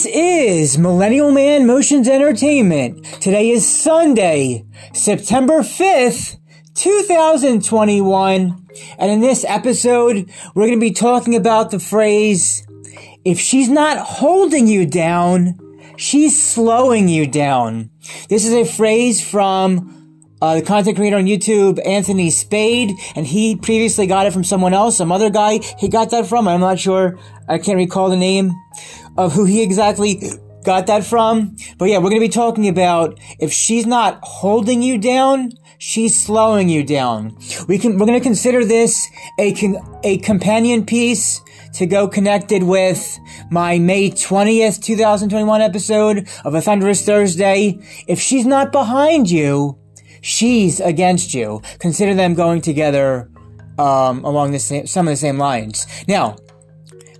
This is Millennial Man Motions Entertainment. Today is Sunday, September 5th, 2021. And in this episode, we're going to be talking about the phrase, if she's not holding you down, she's slowing you down. This is a phrase from uh, the content creator on YouTube, Anthony Spade, and he previously got it from someone else, some other guy he got that from. I'm not sure. I can't recall the name of who he exactly got that from. But yeah, we're going to be talking about if she's not holding you down, she's slowing you down. We can, we're going to consider this a, a companion piece to go connected with my May 20th, 2021 episode of A Thunderous Thursday. If she's not behind you, she's against you. Consider them going together, um, along the same, some of the same lines. Now,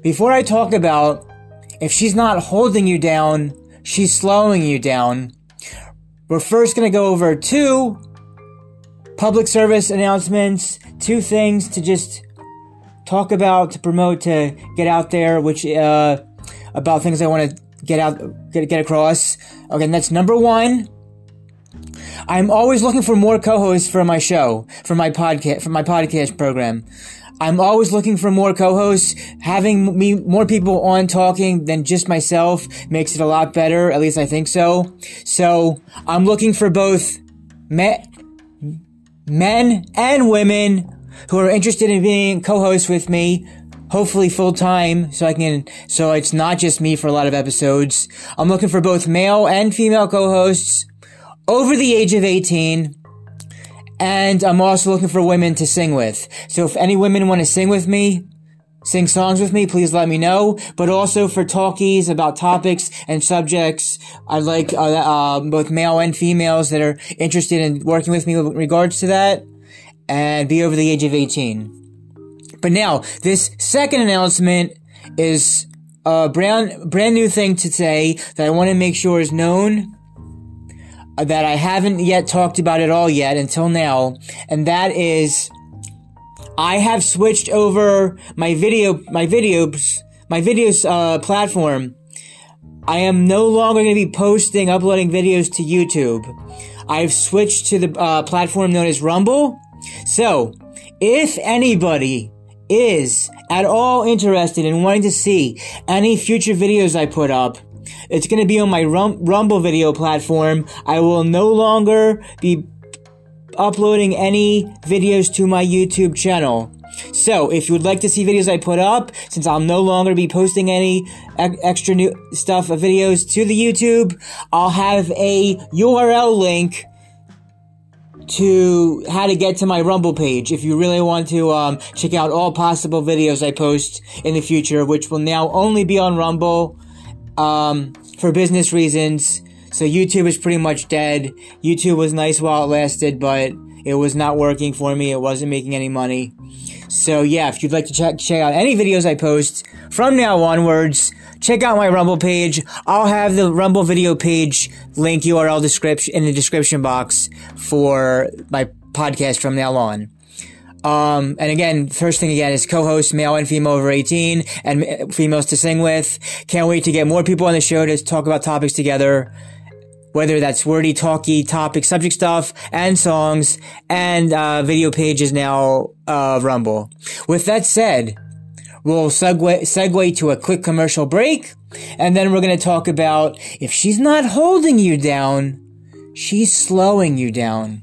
before I talk about if she's not holding you down, she's slowing you down. We're first going to go over two public service announcements, two things to just talk about, to promote, to get out there, which, uh, about things I want to get out, get, get across. Okay, that's number one. I'm always looking for more co-hosts for my show, for my podcast, for my podcast program. I'm always looking for more co-hosts. Having me more people on talking than just myself makes it a lot better. At least I think so. So I'm looking for both men, men and women who are interested in being co-hosts with me. Hopefully full time, so I can, so it's not just me for a lot of episodes. I'm looking for both male and female co-hosts over the age of 18 and I'm also looking for women to sing with. So if any women want to sing with me, sing songs with me, please let me know. But also for talkies about topics and subjects, I'd like uh, uh, both male and females that are interested in working with me with regards to that, and be over the age of 18. But now, this second announcement is a brand brand new thing to say that I want to make sure is known that I haven't yet talked about at all yet until now, and that is I have switched over my video, my videos, my videos uh, platform. I am no longer going to be posting, uploading videos to YouTube. I've switched to the uh, platform known as Rumble. So, if anybody is at all interested in wanting to see any future videos I put up, it's to be on my Rum- Rumble video platform. I will no longer be uploading any videos to my YouTube channel. So, if you would like to see videos I put up, since I'll no longer be posting any e- extra new stuff, uh, videos to the YouTube, I'll have a URL link to how to get to my Rumble page if you really want to um, check out all possible videos I post in the future, which will now only be on Rumble um, for business reasons. So YouTube is pretty much dead. YouTube was nice while it lasted, but it was not working for me. It wasn't making any money. So yeah, if you'd like to check, check out any videos I post from now onwards, check out my Rumble page. I'll have the Rumble video page link URL description in the description box for my podcast from now on. Um, and again, first thing again is co-host male and female over 18 and females to sing with. Can't wait to get more people on the show to talk about topics together. Whether that's wordy, talky, topic, subject stuff, and songs, and, uh, video pages now, uh, Rumble. With that said, we'll segue, segue to a quick commercial break, and then we're gonna talk about if she's not holding you down, she's slowing you down.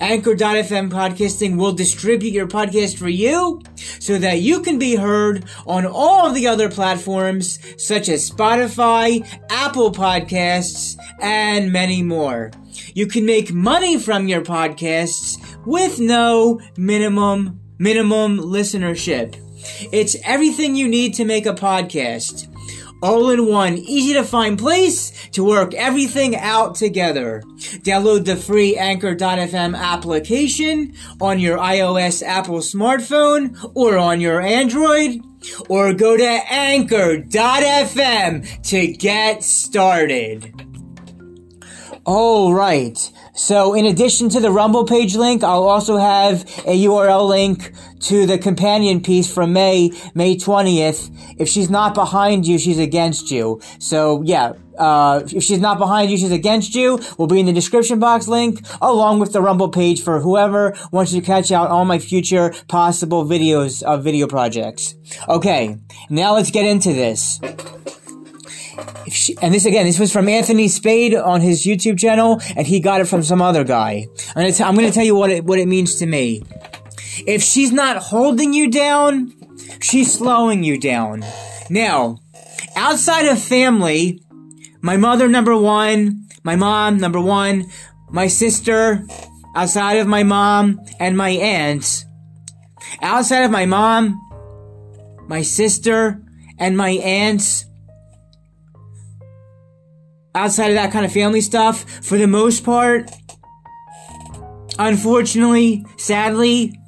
Anchor.fm podcasting will distribute your podcast for you so that you can be heard on all of the other platforms such as Spotify, Apple Podcasts, and many more. You can make money from your podcasts with no minimum minimum listenership. It's everything you need to make a podcast. All in one, easy to find place to work everything out together. Download the free Anchor.fm application on your iOS Apple smartphone or on your Android, or go to Anchor.fm to get started. All right. So in addition to the Rumble page link, I'll also have a URL link to the companion piece from May, May 20th. If she's not behind you, she's against you. So yeah, uh, if she's not behind you, she's against you. Will be in the description box link, along with the Rumble page for whoever wants to catch out all my future possible videos of video projects. Okay, now let's get into this. She, and this again, this was from Anthony Spade on his YouTube channel, and he got it from some other guy. I'm gonna, t- I'm gonna tell you what it, what it means to me. If she's not holding you down, she's slowing you down. Now, outside of family, my mother number one, my mom number one, my sister, outside of my mom and my aunt, outside of my mom, my sister, and my aunts, outside of that kind of family stuff, for the most part, unfortunately, sadly,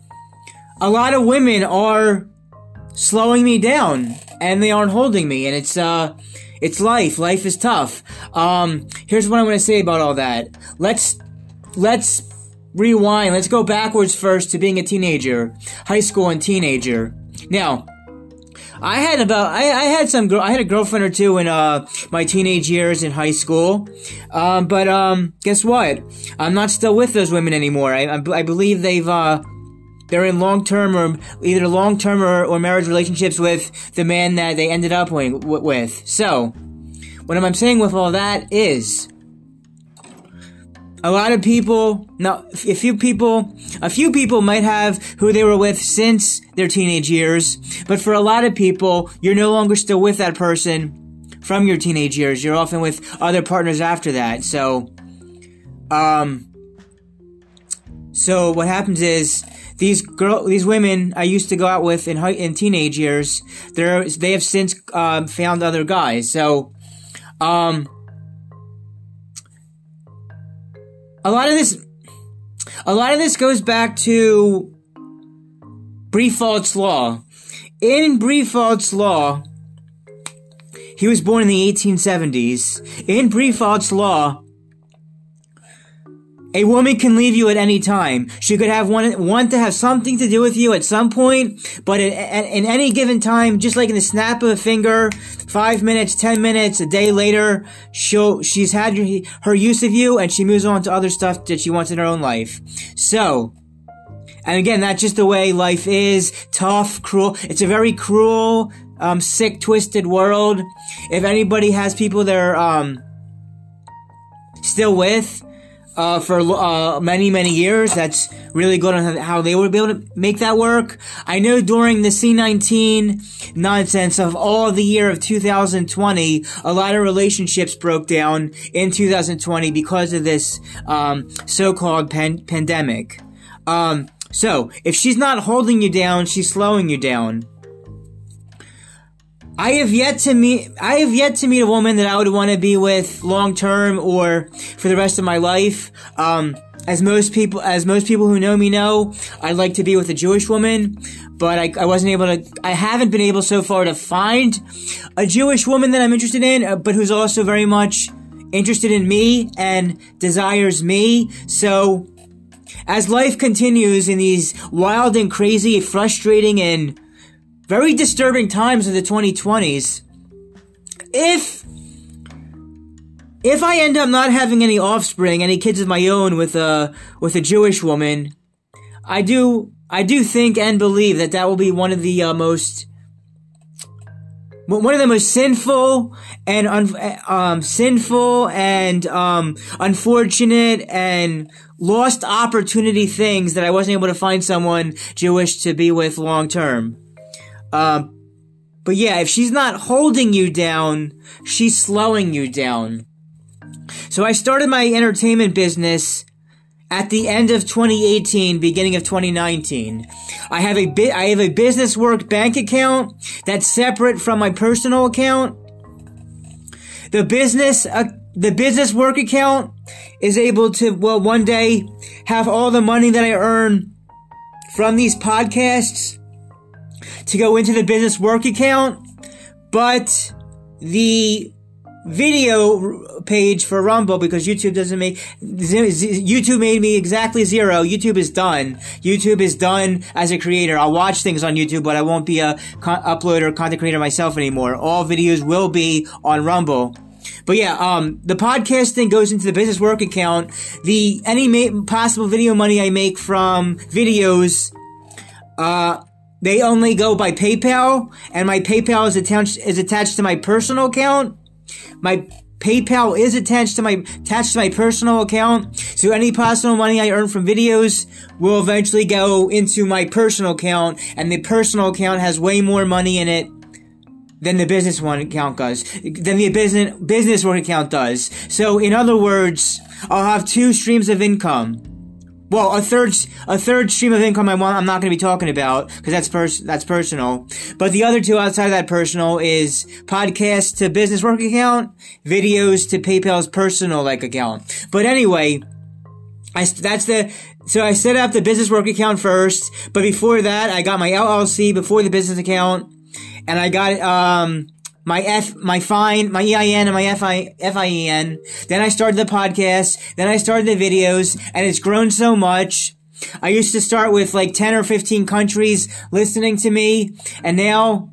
a lot of women are slowing me down and they aren't holding me and it's uh it's life. Life is tough. Um here's what i'm going to say about all that. Let's let's rewind. Let's go backwards first to being a teenager high school and teenager. Now I had about I, I had some girl I had a girlfriend or two in uh my teenage years in high school, um, but um guess what? I'm not still with those women anymore. I I, I believe they've uh they're in long term or either long term or, or marriage relationships with the man that they ended up with. So, what I'm saying with all that is a lot of people, no, a few people, a few people might have who they were with since their teenage years, but for a lot of people, you're no longer still with that person from your teenage years. You're often with other partners after that. So, um, so what happens is these girl, these women I used to go out with in high, in teenage years, they're they have since um, found other guys. So, um, a lot of this, a lot of this goes back to Briffault's law. In Briffault's law, he was born in the 1870s. In Briffault's law, a woman can leave you at any time. She could have one, want to have something to do with you at some point, but in, in any given time, just like in the snap of a finger, five minutes, ten minutes, a day later, she'll, she's had her use of you and she moves on to other stuff that she wants in her own life. So, and again, that's just the way life is. Tough, cruel. It's a very cruel, um, sick, twisted world. If anybody has people they're, um, still with, uh, for uh, many, many years. That's really good on how they would be able to make that work. I know during the C19 nonsense of all the year of 2020, a lot of relationships broke down in 2020 because of this um, so-called pan- pandemic. Um, so, if she's not holding you down, she's slowing you down. I have yet to meet I have yet to meet a woman that I would want to be with long term or for the rest of my life. Um, as most people as most people who know me know, I'd like to be with a Jewish woman, but I, I wasn't able to I haven't been able so far to find a Jewish woman that I'm interested in, uh, but who's also very much interested in me and desires me. So as life continues in these wild and crazy, frustrating and very disturbing times in the 2020s. If if I end up not having any offspring, any kids of my own with a with a Jewish woman, I do I do think and believe that that will be one of the uh, most one of the most sinful and un, um, sinful and um, unfortunate and lost opportunity things that I wasn't able to find someone Jewish to be with long term. Um, but yeah, if she's not holding you down, she's slowing you down. So I started my entertainment business at the end of 2018, beginning of 2019. I have a bit, I have a business work bank account that's separate from my personal account. the business, uh, the business work account is able to, well, one day have all the money that I earn from these podcasts to go into the business work account, but the video page for Rumble because YouTube doesn't make YouTube made me exactly zero. YouTube is done. YouTube is done as a creator. I'll watch things on YouTube, but I won't be a uploader, content creator myself anymore. All videos will be on Rumble. But yeah, um, the podcast thing goes into the business work account. The any ma- possible video money I make from videos, uh, they only go by PayPal, and my PayPal is attached is attached to my personal account. My PayPal is attached to my attached to my personal account, so any possible money I earn from videos will eventually go into my personal account, and the personal account has way more money in it than the business one account does, than the business business work account does. So, in other words, I'll have two streams of income. Well, a third, a third stream of income I want, I'm not going to be talking about because that's pers- that's personal. But the other two outside of that personal is podcast to business work account, videos to PayPal's personal like account. But anyway, I, that's the, so I set up the business work account first, but before that, I got my LLC before the business account, and I got, um, my F, my fine, my EIN and my FI, FIEN. Then I started the podcast. Then I started the videos and it's grown so much. I used to start with like 10 or 15 countries listening to me and now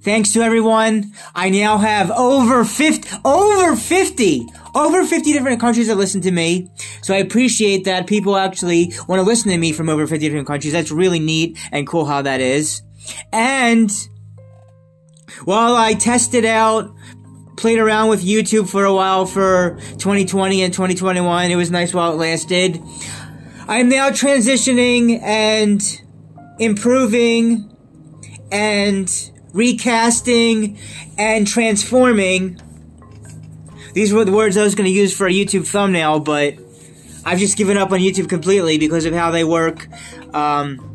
thanks to everyone, I now have over 50, over 50, over 50 different countries that listen to me. So I appreciate that people actually want to listen to me from over 50 different countries. That's really neat and cool how that is. And while I tested out, played around with YouTube for a while for 2020 and 2021, it was nice while it lasted. I'm now transitioning and improving and recasting and transforming. These were the words I was going to use for a YouTube thumbnail, but I've just given up on YouTube completely because of how they work. Um,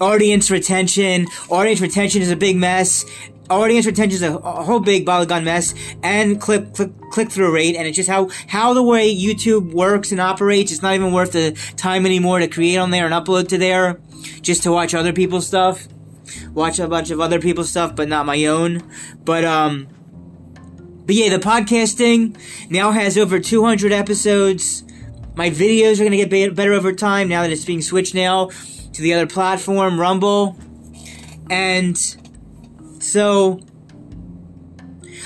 audience retention. Audience retention is a big mess. Audience retention is a, a whole big gun mess, and click click click through rate, and it's just how how the way YouTube works and operates. It's not even worth the time anymore to create on there and upload to there, just to watch other people's stuff. Watch a bunch of other people's stuff, but not my own. But um, but yeah, the podcasting now has over 200 episodes. My videos are gonna get better over time now that it's being switched now to the other platform, Rumble. And so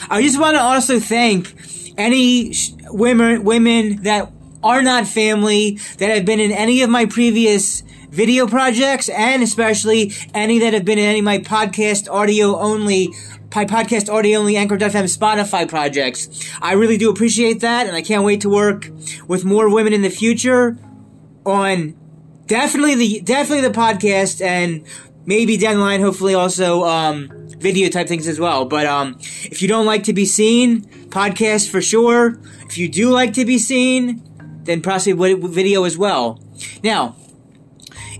I just want to also thank any sh- women women that are not family that have been in any of my previous video projects and especially any that have been in any of my podcast audio only my podcast audio only anchor.fm spotify projects i really do appreciate that and i can't wait to work with more women in the future on definitely the definitely the podcast and maybe down the line hopefully also um, video type things as well. But um, if you don't like to be seen podcast for sure. If you do like to be seen then possibly video as well. Now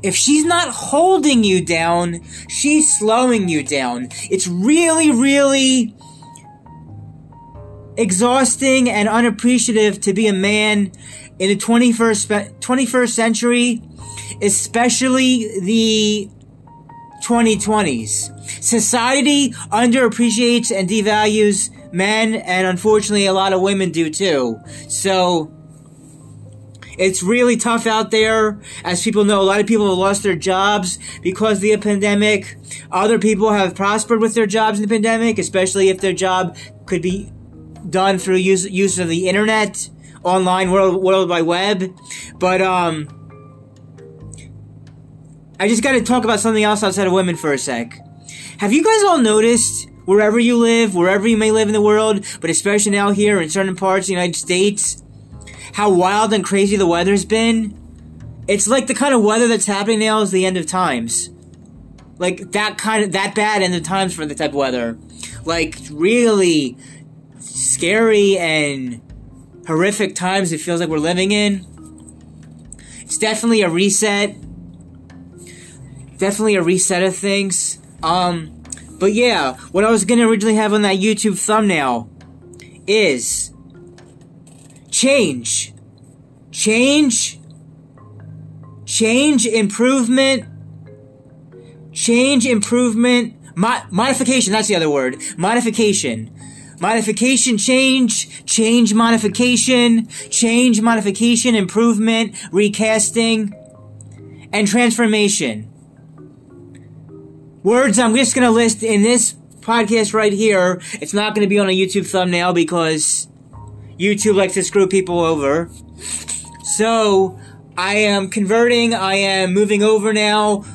if she's not holding you down she's slowing you down. It's really really exhausting and unappreciative to be a man in the 21st 21st century especially the 2020s. Society underappreciates and devalues men, and unfortunately, a lot of women do too. So, it's really tough out there. As people know, a lot of people have lost their jobs because of the pandemic. Other people have prospered with their jobs in the pandemic, especially if their job could be done through use, use of the internet, online, world, world wide web. But, um, I just gotta talk about something else outside of women for a sec. Have you guys all noticed, wherever you live, wherever you may live in the world, but especially now here in certain parts of the United States, how wild and crazy the weather's been? It's like the kind of weather that's happening now is the end of times. Like that kind of, that bad end of times for the type of weather. Like really scary and horrific times it feels like we're living in. It's definitely a reset definitely a reset of things. Um, But yeah, what I was gonna originally have on that YouTube thumbnail is change. Change. Change, improvement. Change, improvement. Mo- modification, that's the other word. Modification. Modification, change, change, modification, change, modification, improvement, recasting, and transformation. Words I'm just gonna list in this podcast right here. It's not gonna be on a YouTube thumbnail because YouTube likes to screw people over. So, I am converting, I am moving over now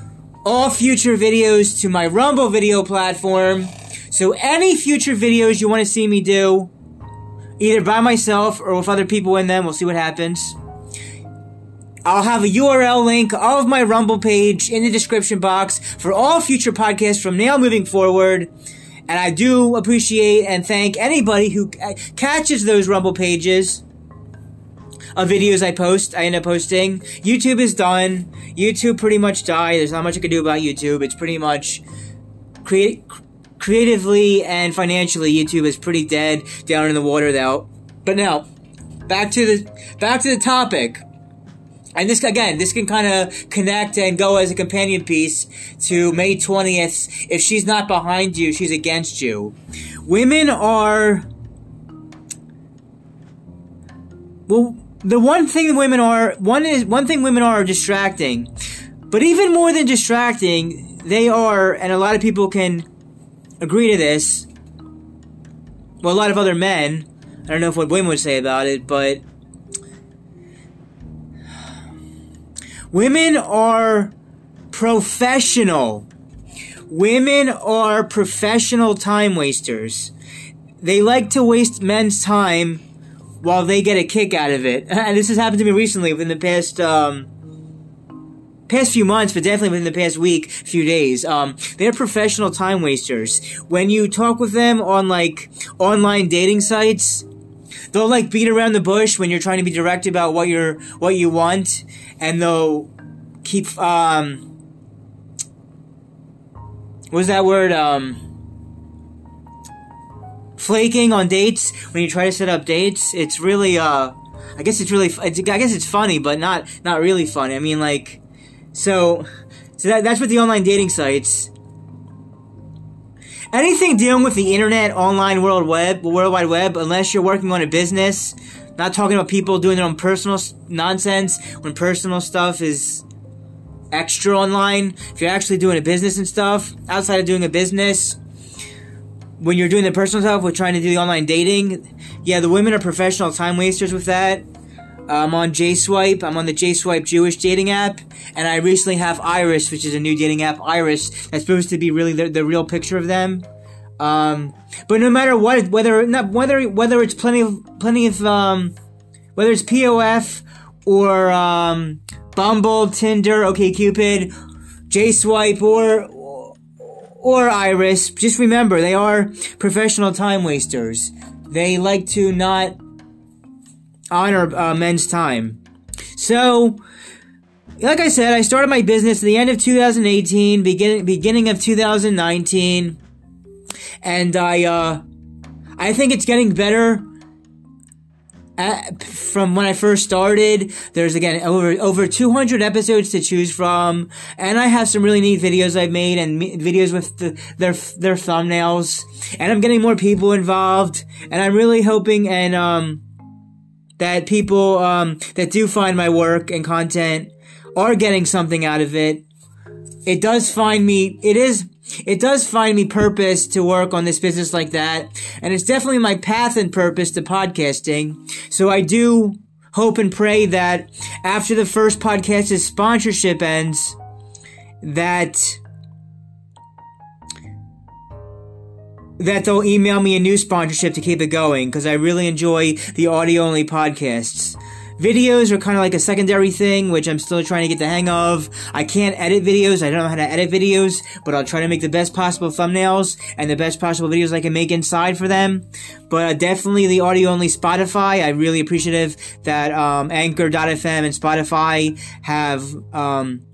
all future videos to my Rumble video platform. So any future videos you want to see me do, either by myself or with other people in them, we'll see what happens. I'll have a URL link of my Rumble page in the description box for all future podcasts from now moving forward. And I do appreciate and thank anybody who uh, catches those Rumble pages of videos I post, I end up posting. YouTube is done. YouTube pretty much died. There's not much I can do about YouTube. It's pretty much create, creatively and financially, YouTube is pretty dead down in the water now. But now, back to the back to the topic. And this again, this can kind of connect and go as a companion piece to May 20th. If she's not behind you, she's against you. Women are well the one thing women are one is one thing women are distracting. But even more than distracting, they are and a lot of people can agree to this. Well, a lot of other men, I don't know if what women would say about it, but Women are professional. Women are professional time wasters. They like to waste men's time while they get a kick out of it. And this has happened to me recently within the past, um, past few months, but definitely within the past week, few days. Um, they're professional time wasters. When you talk with them on like online dating sites, they'll like beat around the bush when you're trying to be direct about what you're what you want, and they'll keep um. What was that word? Um. Flaking on dates when you try to set up dates. It's really uh. I guess it's really. It's, I guess it's funny, but not not really funny. I mean, like, so so that, that's what the online dating sites anything dealing with the internet, online world web, world wide web, unless you're working on a business, not talking about people doing their own personal nonsense when personal stuff is extra online. If you're actually doing a business and stuff outside of doing a business, when you're doing the personal stuff with trying to do the online dating, yeah, the women are professional time wasters with that. I'm on JSwipe. I'm on the JSwipe Jewish dating app, and I recently have Iris, which is a new dating app. Iris that's supposed to be really the, the real picture of them. Um, but no matter what, whether not whether whether it's plenty of plenty of um, whether it's POF or um, Bumble, Tinder, OkCupid, JSwipe, or or Iris, just remember they are professional time wasters. They like to not honor uh, men's time. So, like I said, I started my business at the end of 2018, beginning beginning of 2019, and I uh, I think it's getting better. At, from when I first started, there's again over over 200 episodes to choose from, and I have some really neat videos I've made and videos with the, their their thumbnails, and I'm getting more people involved, and I'm really hoping and um that people um, that do find my work and content are getting something out of it. It does find me, it is, it does find me purpose to work on this business like that. And it's definitely my path and purpose to podcasting. So I do hope and pray that after the first podcast's sponsorship ends, that that they'll email me a new sponsorship to keep it going because I really enjoy the audio only podcasts. Videos are kind of like a secondary thing, which I'm still trying to get the hang of. I can't edit videos. I don't know how to edit videos, but I'll try to make the best possible thumbnails and the best possible videos I can make inside for them. But uh, definitely the audio only Spotify. I'm really appreciative that um, Anchor.fm and Spotify have um,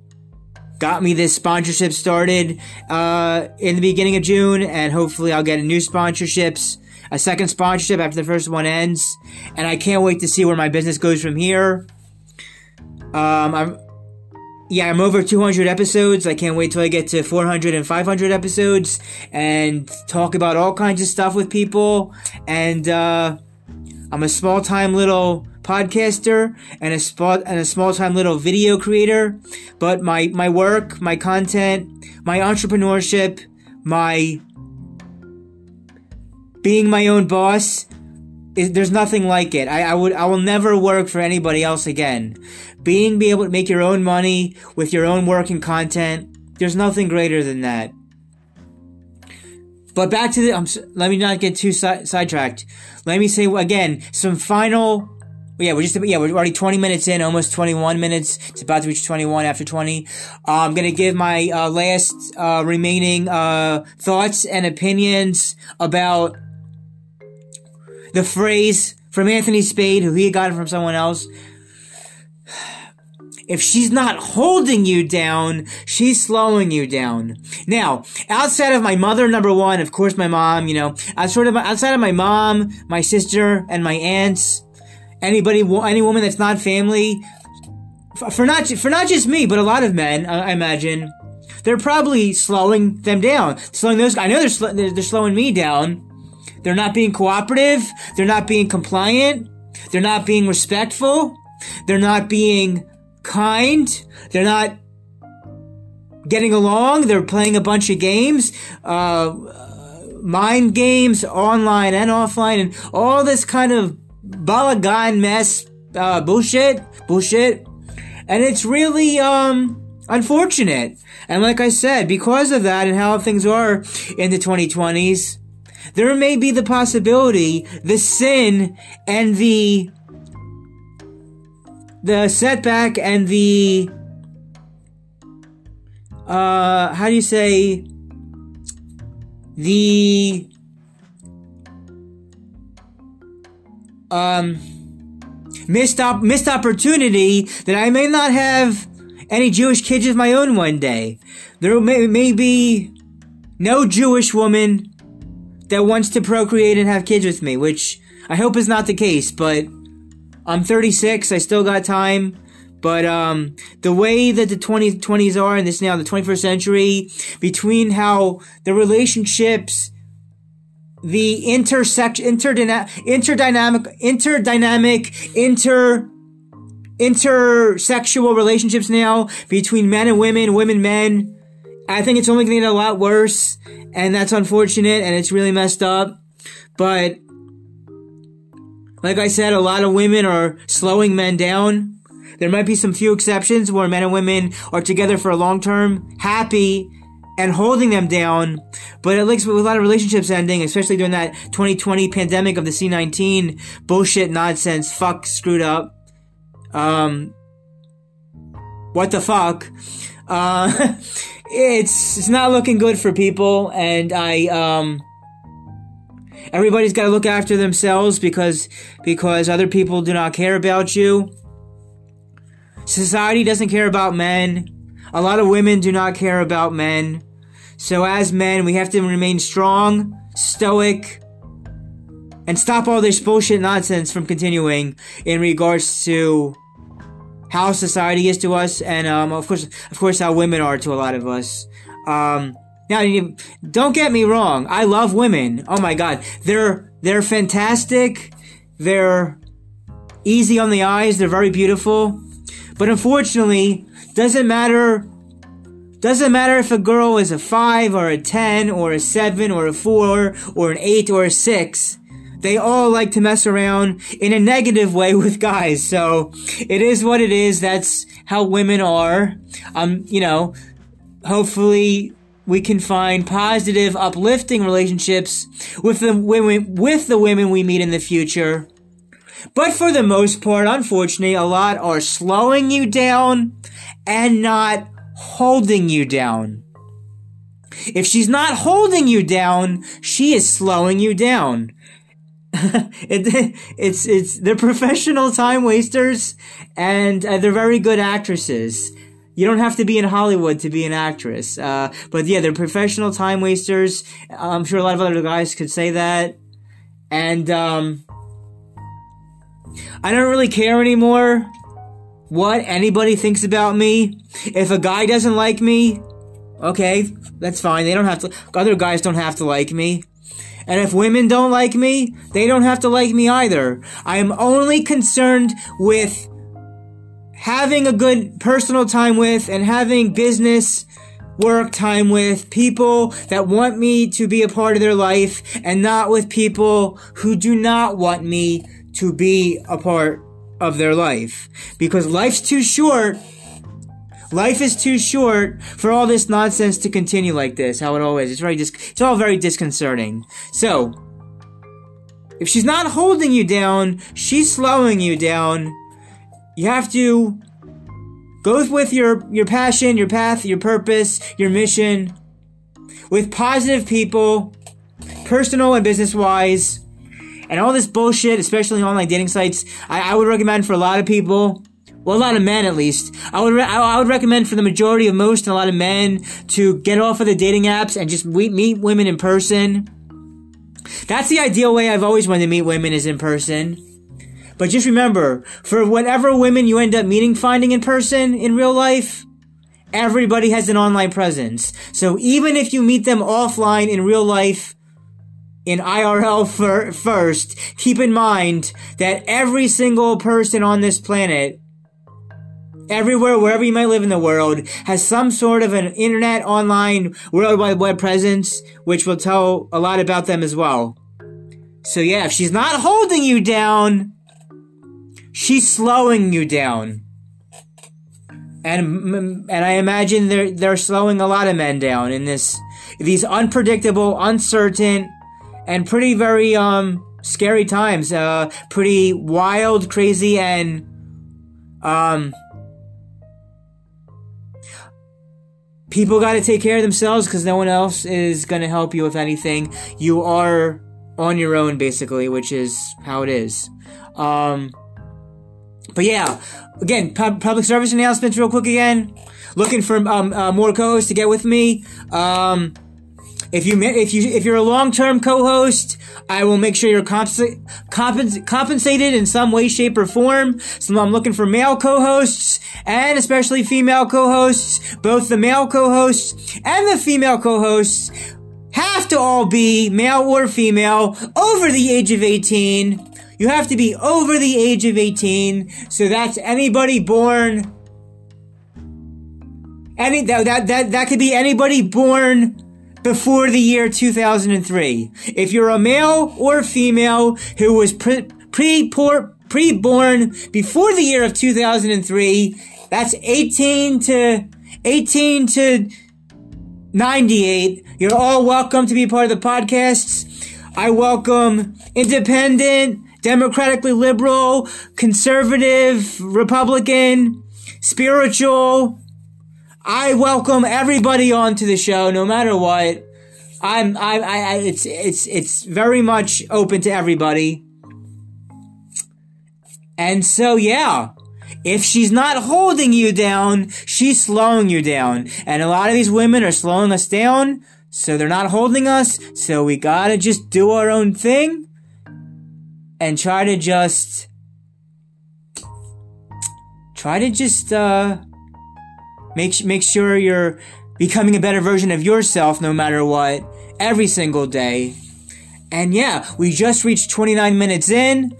got me this sponsorship started uh, in the beginning of June, and hopefully I'll get a new sponsorships, a second sponsorship after the first one ends, and I can't wait to see where my business goes from here. Um, I'm, yeah, I'm over 200 episodes. I can't wait till I get to 400 and 500 episodes and talk about all kinds of stuff with people. And uh, I'm a small time little podcaster and a spot and a small time little video creator, but my my work, my content, my entrepreneurship, my being my own boss is, there's nothing like it. I, I would I will never work for anybody else again. Being be able to make your own money with your own work and content, there's nothing greater than that. But back to the, um, let me not get too si- sidetracked. Let me say again some final yeah, we're just yeah we're already 20 minutes in, almost 21 minutes. It's about to reach 21 after 20. Uh, I'm gonna give my uh, last uh, remaining uh, thoughts and opinions about the phrase from Anthony Spade, who he got it from someone else. If she's not holding you down, she's slowing you down. Now, outside of my mother, number one, of course, my mom, you know, outside of, outside of my mom, my sister, and my aunts, anybody, any woman that's not family, for not for not just me, but a lot of men, I imagine, they're probably slowing them down. Slowing those. I know they're sl- they're, they're slowing me down. They're not being cooperative. They're not being compliant. They're not being respectful. They're not being kind. They're not getting along. They're playing a bunch of games. Uh, mind games, online and offline, and all this kind of balagan mess, uh, bullshit, bullshit. And it's really, um, unfortunate. And like I said, because of that and how things are in the 2020s, there may be the possibility, the sin and the, the setback and the, uh, how do you say, the um, missed op- missed opportunity that I may not have any Jewish kids of my own one day. There may, may be no Jewish woman that wants to procreate and have kids with me, which I hope is not the case, but I'm 36, I still got time. But um, the way that the 2020s are and this now the 21st century, between how the relationships the intersect interdyna- interdynamic interdynamic inter intersexual relationships now between men and women, women men. I think it's only going to get a lot worse, and that's unfortunate, and it's really messed up. But like I said, a lot of women are slowing men down. There might be some few exceptions where men and women are together for a long term, happy, and holding them down. But it looks with a lot of relationships ending, especially during that 2020 pandemic of the C19 bullshit nonsense, fuck, screwed up. Um, what the fuck? Uh, it's, it's not looking good for people, and I, um, everybody's got to look after themselves because, because other people do not care about you. Society doesn't care about men. A lot of women do not care about men. So as men, we have to remain strong, stoic, and stop all this bullshit nonsense from continuing in regards to how society is to us, and um, of course, of course, how women are to a lot of us. Um, now, don't get me wrong. I love women. Oh my god, they're they're fantastic. They're easy on the eyes. They're very beautiful. But unfortunately, doesn't matter doesn't matter if a girl is a 5 or a 10 or a 7 or a 4 or an 8 or a 6. They all like to mess around in a negative way with guys. So it is what it is. That's how women are. Um, you know, hopefully we can find positive, uplifting relationships with the women, with the women we meet in the future. But for the most part, unfortunately, a lot are slowing you down and not holding you down. If she's not holding you down, she is slowing you down. it, it's it's they're professional time wasters and uh, they're very good actresses. You don't have to be in Hollywood to be an actress. Uh, but yeah, they're professional time wasters. I'm sure a lot of other guys could say that. And, um, I don't really care anymore what anybody thinks about me. If a guy doesn't like me, okay, that's fine. They don't have to, other guys don't have to like me. And if women don't like me, they don't have to like me either. I am only concerned with having a good personal time with and having business work time with people that want me to be a part of their life and not with people who do not want me to be a part of their life. Because life's too short. Life is too short for all this nonsense to continue like this, how it always is. Very dis- it's all very disconcerting. So, if she's not holding you down, she's slowing you down. You have to go with your, your passion, your path, your purpose, your mission, with positive people, personal and business wise, and all this bullshit, especially online dating sites. I, I would recommend for a lot of people, well, a lot of men at least. I would re- I would recommend for the majority of most and a lot of men to get off of the dating apps and just meet, meet women in person. That's the ideal way I've always wanted to meet women is in person. But just remember, for whatever women you end up meeting, finding in person in real life, everybody has an online presence. So even if you meet them offline in real life, in IRL first, keep in mind that every single person on this planet, everywhere, wherever you might live in the world, has some sort of an internet, online, World Wide Web presence, which will tell a lot about them as well. So yeah, if she's not holding you down, she's slowing you down. And, and I imagine they're, they're slowing a lot of men down in this, these unpredictable, uncertain, and pretty very um scary times. Uh, pretty wild, crazy, and um. People got to take care of themselves because no one else is going to help you with anything. You are on your own, basically, which is how it is. Um, but yeah, again, pub- public service announcements, real quick again. Looking for um, uh, more co-hosts to get with me. Um, if you if you if you're a long term co-host, I will make sure you're compens- compens- compensated in some way, shape, or form. So I'm looking for male co-hosts and especially female co-hosts. Both the male co-hosts and the female co-hosts have to all be male or female over the age of 18. You have to be over the age of 18. So that's anybody born any that that that, that could be anybody born before the year 2003. If you're a male or female who was pre, pre, pre-born before the year of 2003, that's 18 to, 18 to 98. You're all welcome to be part of the podcasts. I welcome independent, democratically liberal, conservative, Republican, spiritual, I welcome everybody onto the show, no matter what. I'm, I, I, it's, it's, it's very much open to everybody. And so, yeah. If she's not holding you down, she's slowing you down. And a lot of these women are slowing us down, so they're not holding us, so we gotta just do our own thing and try to just try to just uh Make, make sure you're becoming a better version of yourself no matter what, every single day. And yeah, we just reached 29 minutes in.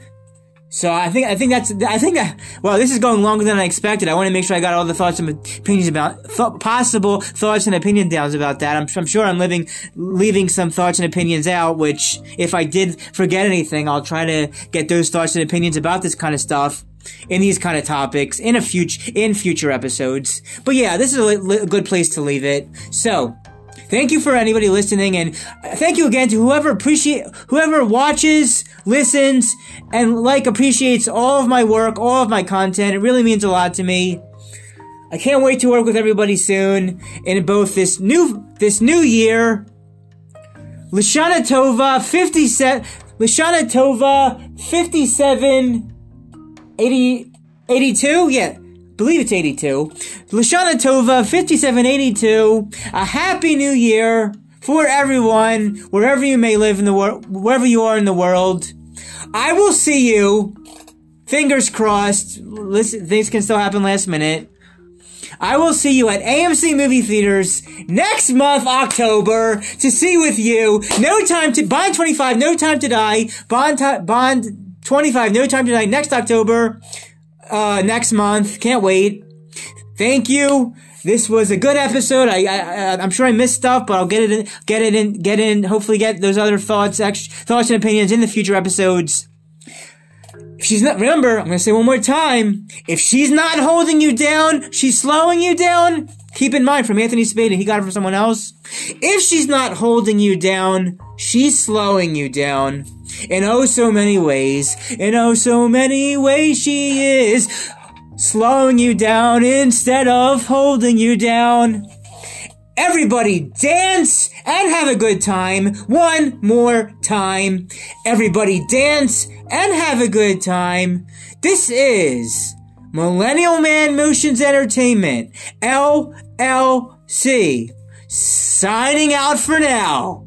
So I think I think that's I think well this is going longer than I expected. I want to make sure I got all the thoughts and opinions about th- possible thoughts and opinion downs about that. I'm, I'm sure I'm living leaving some thoughts and opinions out. Which if I did forget anything, I'll try to get those thoughts and opinions about this kind of stuff in these kind of topics in a future in future episodes. But yeah, this is a, li- a good place to leave it. So, thank you for anybody listening and thank you again to whoever appreciate whoever watches listens and like appreciates all of my work all of my content it really means a lot to me i can't wait to work with everybody soon in both this new this new year lashana tova 57 lashana tova 57 80, 82? Yeah. Believe it's 82. Lashana Tova, 5782. A happy new year for everyone, wherever you may live in the world, wherever you are in the world. I will see you. Fingers crossed. Listen, things can still happen last minute. I will see you at AMC movie theaters next month, October, to see with you. No time to Bond 25, No Time to Die. Bond Bond 25, No Time to Die next October, uh, next month. Can't wait. Thank you. This was a good episode. I, I, I'm sure I missed stuff, but I'll get it in, get it in, get in, hopefully get those other thoughts, extra, thoughts and opinions in the future episodes. If she's not, remember, I'm gonna say one more time. If she's not holding you down, she's slowing you down. Keep in mind from Anthony Spada, he got it from someone else. If she's not holding you down, she's slowing you down. In oh so many ways, in oh so many ways she is slowing you down instead of holding you down. Everybody dance and have a good time. One more time. Everybody dance and have a good time. This is Millennial Man Motions Entertainment, LLC, signing out for now.